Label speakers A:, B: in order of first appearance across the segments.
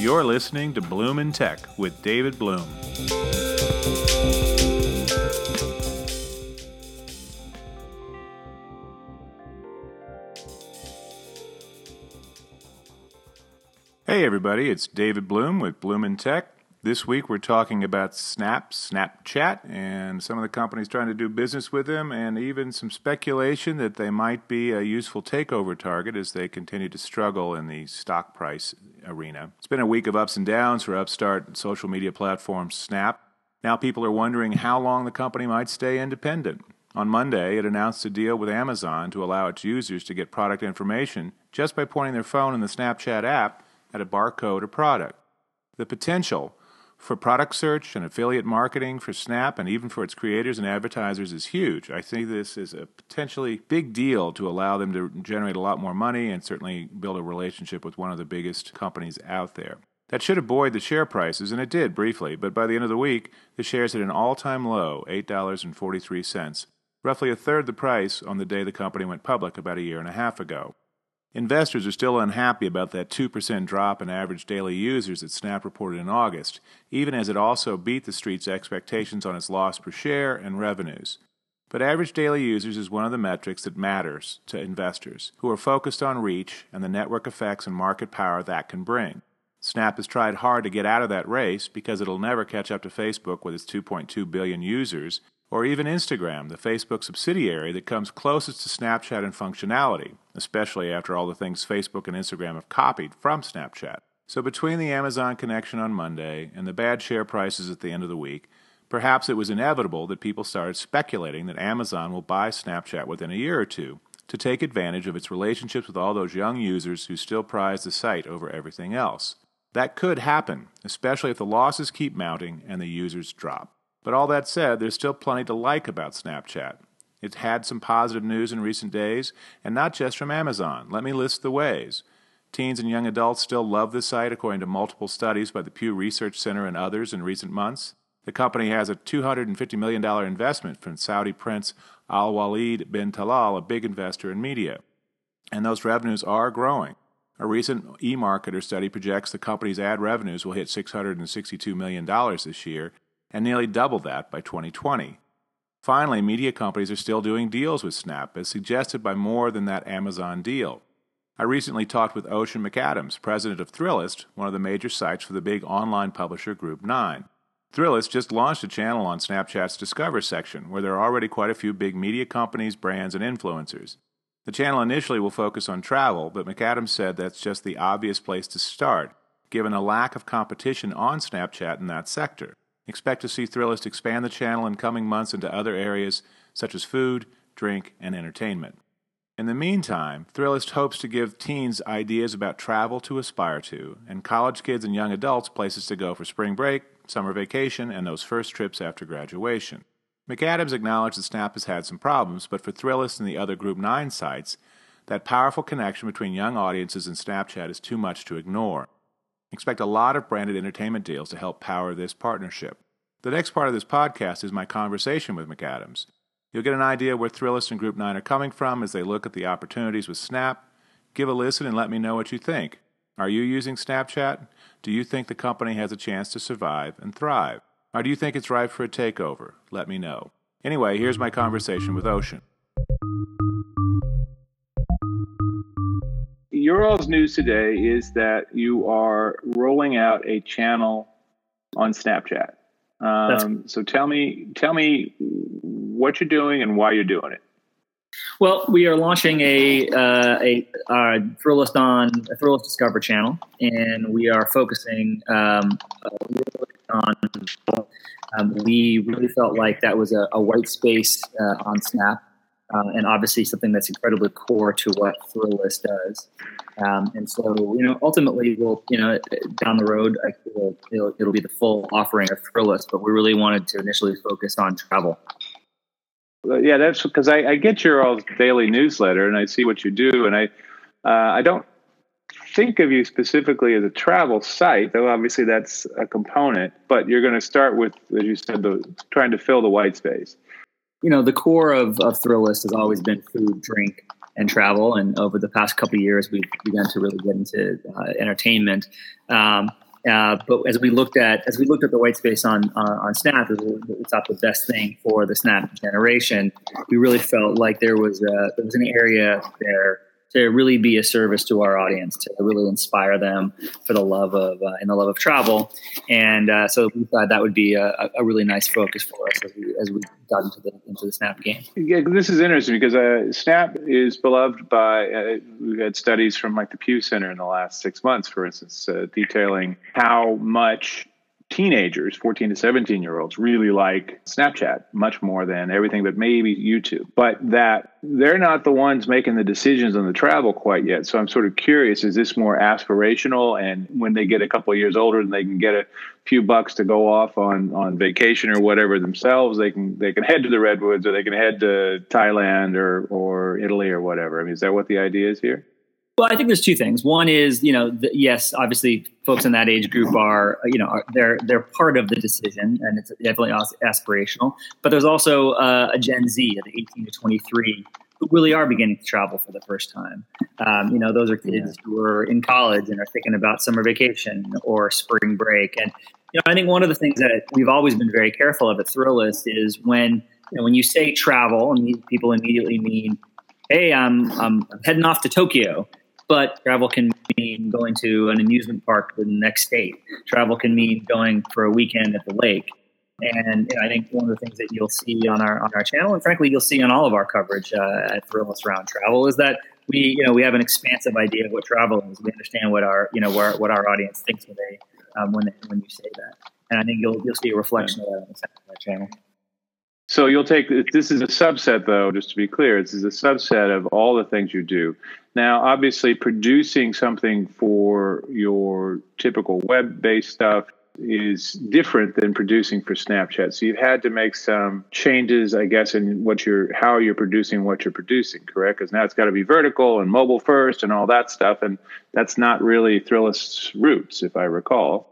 A: You're listening to Bloom in Tech with David Bloom. Hey, everybody, it's David Bloom with Bloom in Tech. This week we're talking about Snap, Snapchat, and some of the companies trying to do business with them, and even some speculation that they might be a useful takeover target as they continue to struggle in the stock price arena. It's been a week of ups and downs for upstart social media platform Snap. Now people are wondering how long the company might stay independent. On Monday, it announced a deal with Amazon to allow its users to get product information just by pointing their phone in the Snapchat app at a barcode or product. The potential for product search and affiliate marketing for Snap and even for its creators and advertisers is huge. I think this is a potentially big deal to allow them to generate a lot more money and certainly build a relationship with one of the biggest companies out there. That should have buoyed the share prices, and it did briefly, but by the end of the week, the shares hit an all time low, $8.43, roughly a third the price on the day the company went public about a year and a half ago. Investors are still unhappy about that 2% drop in average daily users that Snap reported in August, even as it also beat the street's expectations on its loss per share and revenues. But average daily users is one of the metrics that matters to investors, who are focused on reach and the network effects and market power that can bring. Snap has tried hard to get out of that race because it'll never catch up to Facebook with its 2.2 billion users, or even Instagram, the Facebook subsidiary that comes closest to Snapchat in functionality, especially after all the things Facebook and Instagram have copied from Snapchat. So, between the Amazon connection on Monday and the bad share prices at the end of the week, perhaps it was inevitable that people started speculating that Amazon will buy Snapchat within a year or two to take advantage of its relationships with all those young users who still prize the site over everything else. That could happen, especially if the losses keep mounting and the users drop. But all that said, there's still plenty to like about Snapchat. It's had some positive news in recent days, and not just from Amazon. Let me list the ways. Teens and young adults still love the site, according to multiple studies by the Pew Research Center and others in recent months. The company has a $250 million investment from Saudi Prince Alwaleed bin Talal, a big investor in media. And those revenues are growing. A recent eMarketer study projects the company's ad revenues will hit $662 million this year, and nearly double that by 2020. Finally, media companies are still doing deals with Snap, as suggested by more than that Amazon deal. I recently talked with Ocean McAdams, president of Thrillist, one of the major sites for the big online publisher Group 9. Thrillist just launched a channel on Snapchat's Discover section, where there are already quite a few big media companies, brands, and influencers. The channel initially will focus on travel, but McAdams said that's just the obvious place to start, given a lack of competition on Snapchat in that sector. Expect to see Thrillist expand the channel in coming months into other areas such as food, drink, and entertainment. In the meantime, Thrillist hopes to give teens ideas about travel to aspire to, and college kids and young adults places to go for spring break, summer vacation, and those first trips after graduation. McAdams acknowledged that Snap has had some problems, but for Thrillist and the other Group 9 sites, that powerful connection between young audiences and Snapchat is too much to ignore. Expect a lot of branded entertainment deals to help power this partnership. The next part of this podcast is my conversation with McAdams. You'll get an idea where Thrillist and Group 9 are coming from as they look at the opportunities with Snap. Give a listen and let me know what you think. Are you using Snapchat? Do you think the company has a chance to survive and thrive? Or do you think it's ripe for a takeover? Let me know. Anyway, here's my conversation with Ocean. Your all's news today is that you are rolling out a channel on Snapchat. Um, so tell me, tell me what you're doing and why you're doing it.
B: Well, we are launching a uh, a uh, Thrillist on a Thrillist Discover channel, and we are focusing um, on. Um, we really felt like that was a, a white space uh, on Snap uh, and obviously something that's incredibly core to what Thrillist does. Um, and so, you know, ultimately, we'll, you know, down the road, it'll, it'll, it'll, be the full offering of Thrillist, but we really wanted to initially focus on travel.
A: Yeah, that's because I, I, get your all daily newsletter and I see what you do, and I uh, I don't think of you specifically as a travel site, though obviously that's a component. But you're going to start with, as you said, the trying to fill the white space
B: you know, the core of, of Thrillist has always been food, drink, and travel. And over the past couple of years, we've begun to really get into uh, entertainment. Um, Uh, but as we looked at as we looked at the white space on uh, on Snap, we thought the best thing for the Snap generation. We really felt like there was a, there was an area there to really be a service to our audience, to really inspire them for the love of uh, and the love of travel. And uh, so we thought that would be a, a, really nice focus for us as we as we got into the into the Snap game.
A: Yeah, this is interesting because uh, Snap is beloved by. Uh, we've had studies from like the Pew Center in the last six months, for instance, uh, detailing how much teenagers, 14 to 17 year olds, really like Snapchat much more than everything but maybe YouTube. But that they're not the ones making the decisions on the travel quite yet. So I'm sort of curious is this more aspirational? And when they get a couple years older and they can get a few bucks to go off on, on vacation or whatever themselves, they can they can head to the Redwoods or they can head to Thailand or, or Italy or whatever. I mean, is that what the idea is here?
B: Well, I think there's two things. One is, you know, the, yes, obviously, folks in that age group are, you know, are, they're they're part of the decision, and it's definitely aspirational. But there's also uh, a Gen Z, the 18 to 23, who really are beginning to travel for the first time. Um, you know, those are kids yeah. who are in college and are thinking about summer vacation or spring break. And you know, I think one of the things that we've always been very careful of at Thrillist is when you know when you say travel, and people immediately mean, "Hey, I'm I'm heading off to Tokyo." But travel can mean going to an amusement park in the next state. Travel can mean going for a weekend at the lake. And you know, I think one of the things that you'll see on our on our channel, and frankly, you'll see on all of our coverage uh, at Thrillist Round Travel, is that we you know we have an expansive idea of what travel is. We understand what our you know what our, what our audience thinks when they um, when they, when you say that, and I think you'll you'll see a reflection of that on the channel.
A: So you'll take this is a subset, though, just to be clear. This is a subset of all the things you do. Now, obviously, producing something for your typical web-based stuff is different than producing for Snapchat. So you've had to make some changes, I guess, in what you're how you're producing what you're producing, correct? Because now it's got to be vertical and mobile first and all that stuff, and that's not really Thrillist's roots, if I recall.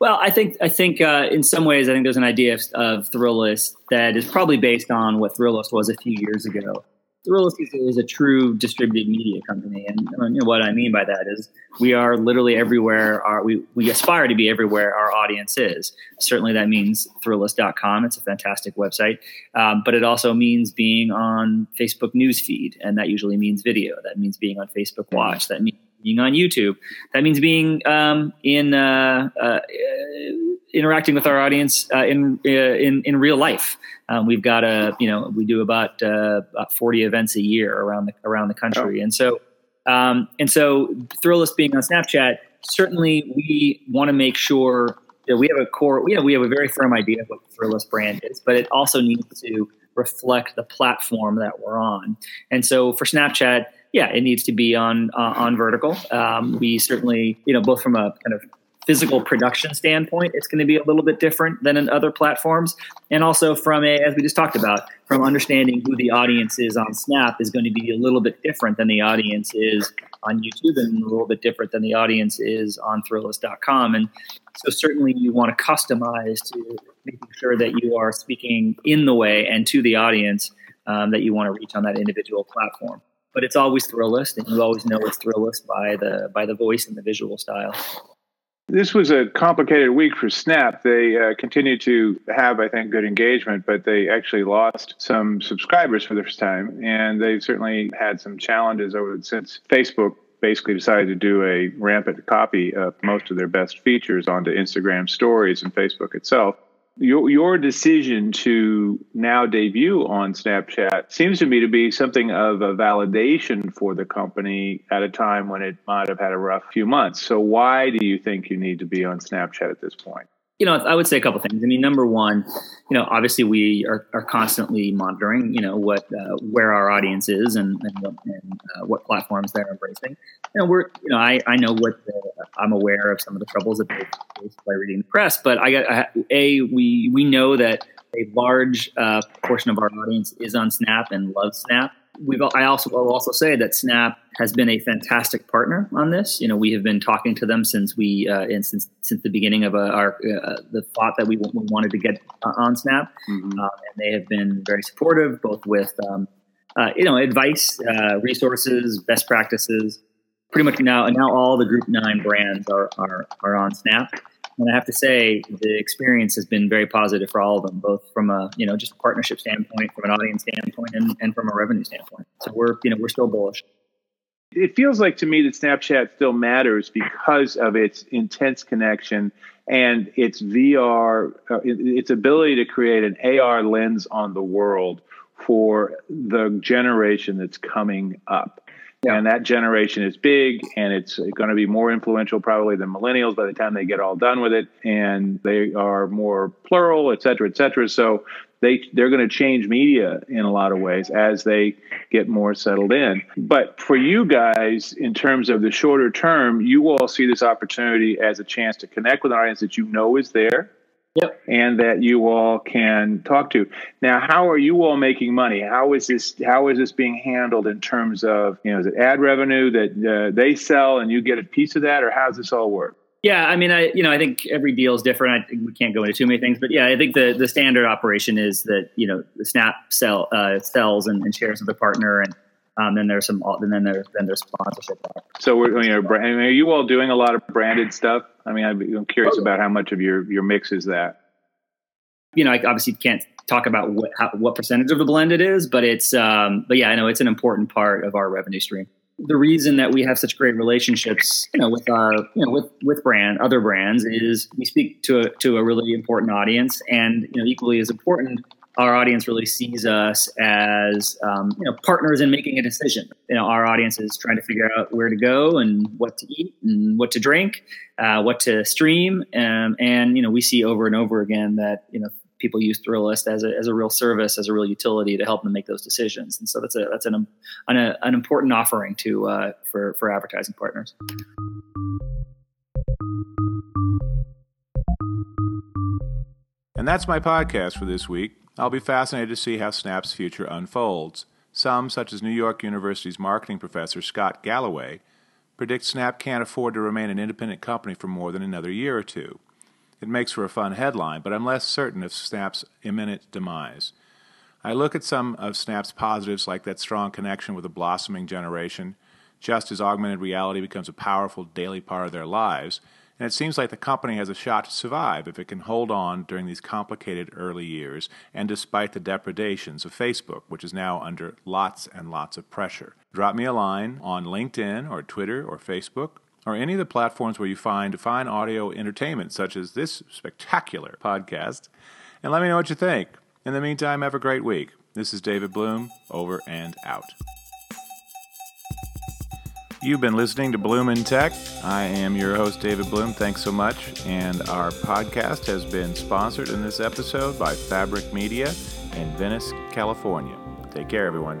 B: Well, I think I think uh, in some ways I think there's an idea of, of Thrillist that is probably based on what Thrillist was a few years ago. Thrillist is, a true distributed media company, and what I mean by that is we are literally everywhere. Our, we we aspire to be everywhere our audience is. Certainly, that means Thrillist.com. It's a fantastic website, um, but it also means being on Facebook newsfeed, and that usually means video. That means being on Facebook Watch. That means being on YouTube. That means being um, in uh, uh, interacting with our audience uh, in, uh, in in real life. Um, we've got a you know we do about, uh, about forty events a year around the around the country, oh. and so um, and so Thrillist being on Snapchat, certainly we want to make sure that we have a core. You know, we have a very firm idea of what the Thrillist brand is, but it also needs to reflect the platform that we're on. And so for Snapchat, yeah, it needs to be on uh, on vertical. Um, we certainly, you know, both from a kind of physical production standpoint, it's going to be a little bit different than in other platforms, and also from a, as we just talked about, from understanding who the audience is on Snap is going to be a little bit different than the audience is on YouTube, and a little bit different than the audience is on Thrillist.com, and so certainly you want to customize to making sure that you are speaking in the way and to the audience um, that you want to reach on that individual platform but it's always Thrillist, and you always know it's Thrillist by the by the voice and the visual style.
A: This was a complicated week for Snap. They uh, continued to have, I think, good engagement, but they actually lost some subscribers for the first time, and they've certainly had some challenges over since Facebook basically decided to do a rampant copy of most of their best features onto Instagram stories and Facebook itself your your decision to now debut on Snapchat seems to me to be something of a validation for the company at a time when it might have had a rough few months. So why do you think you need to be on Snapchat at this point?
B: You know, I would say a couple things. I mean, number one, you know, obviously we are, are constantly monitoring, you know, what uh, where our audience is and and, what, and uh, what platforms they're embracing. And we're, you know, I, I know what the, I'm aware of some of the troubles that they face by reading the press, but I got I, a we we know that a large uh, portion of our audience is on Snap and loves Snap we've I also will also say that Snap has been a fantastic partner on this. You know, we have been talking to them since we uh, and since since the beginning of uh, our uh, the thought that we, we, wanted to get uh, on Snap, mm-hmm. Uh, and they have been very supportive, both with um, uh, you know advice, resources, best practices. pretty much now and now all the Group Nine brands are are, are on Snap. And I have to say, the experience has been very positive for all of them, both from a you know just a partnership standpoint, from an audience standpoint, and, and from a revenue standpoint. So we're you know we're still bullish.
A: It feels like to me that Snapchat still matters because of its intense connection and its VR, uh, its ability to create an AR lens on the world for the generation that's coming up. Yeah. And that generation is big and it's going to be more influential probably than millennials by the time they get all done with it. And they are more plural, et cetera, et cetera. So they, they're going to change media in a lot of ways as they get more settled in. But for you guys, in terms of the shorter term, you all see this opportunity as a chance to connect with an audience that you know is there
B: Yep.
A: and that you all can talk to. Now, how are you all making money? How is this? How is this being handled in terms of you know, is it ad revenue that uh, they sell and you get a piece of that, or how does this all work?
B: Yeah, I mean, I you know, I think every deal is different. I think we can't go into too many things, but yeah, I think the the standard operation is that you know the Snap sell uh, sells and, and shares with a partner, and um, then there's some and then there's then there's sponsorship.
A: So we're you know, are you all doing a lot of branded stuff? I mean, I'm curious oh. about how much of your your mix is that.
B: You know, I obviously can't talk about what how, what percentage of the blend it is, but it's um, but yeah, I know it's an important part of our revenue stream the reason that we have such great relationships, you know, with our, you know, with with brand other brands is we speak to a, to a really important audience, and you know, equally as important, our audience really sees us as um, you know partners in making a decision. You know, our audience is trying to figure out where to go and what to eat and what to drink, uh, what to stream, um, and you know, we see over and over again that you know people use Thrillist as a, as a real service, as a real utility to help them make those decisions. And so that's a that's an an, an important offering to uh, for for advertising partners.
A: And that's my podcast for this week. I'll be fascinated to see how Snap's future unfolds. Some, such as New York University's marketing professor Scott Galloway, predict Snap can't afford to remain an independent company for more than another year or two. It makes for a fun headline, but I'm less certain of Snap's imminent demise. I look at some of Snap's positives, like that strong connection with a blossoming generation, just as augmented reality becomes a powerful daily part of their lives, and it seems like the company has a shot to survive if it can hold on during these complicated early years and despite the depredations of Facebook, which is now under lots and lots of pressure. Drop me a line on LinkedIn or Twitter or Facebook or any of the platforms where you find fine audio entertainment, such as this spectacular podcast, and let me know what you think. In the meantime, have a great week. This is David Bloom, over and out. You've been listening to Bloom in Tech. I am your host, David Bloom. Thanks so much. And our podcast has been sponsored in this episode by Fabric Media in Venice, California. Take care, everyone.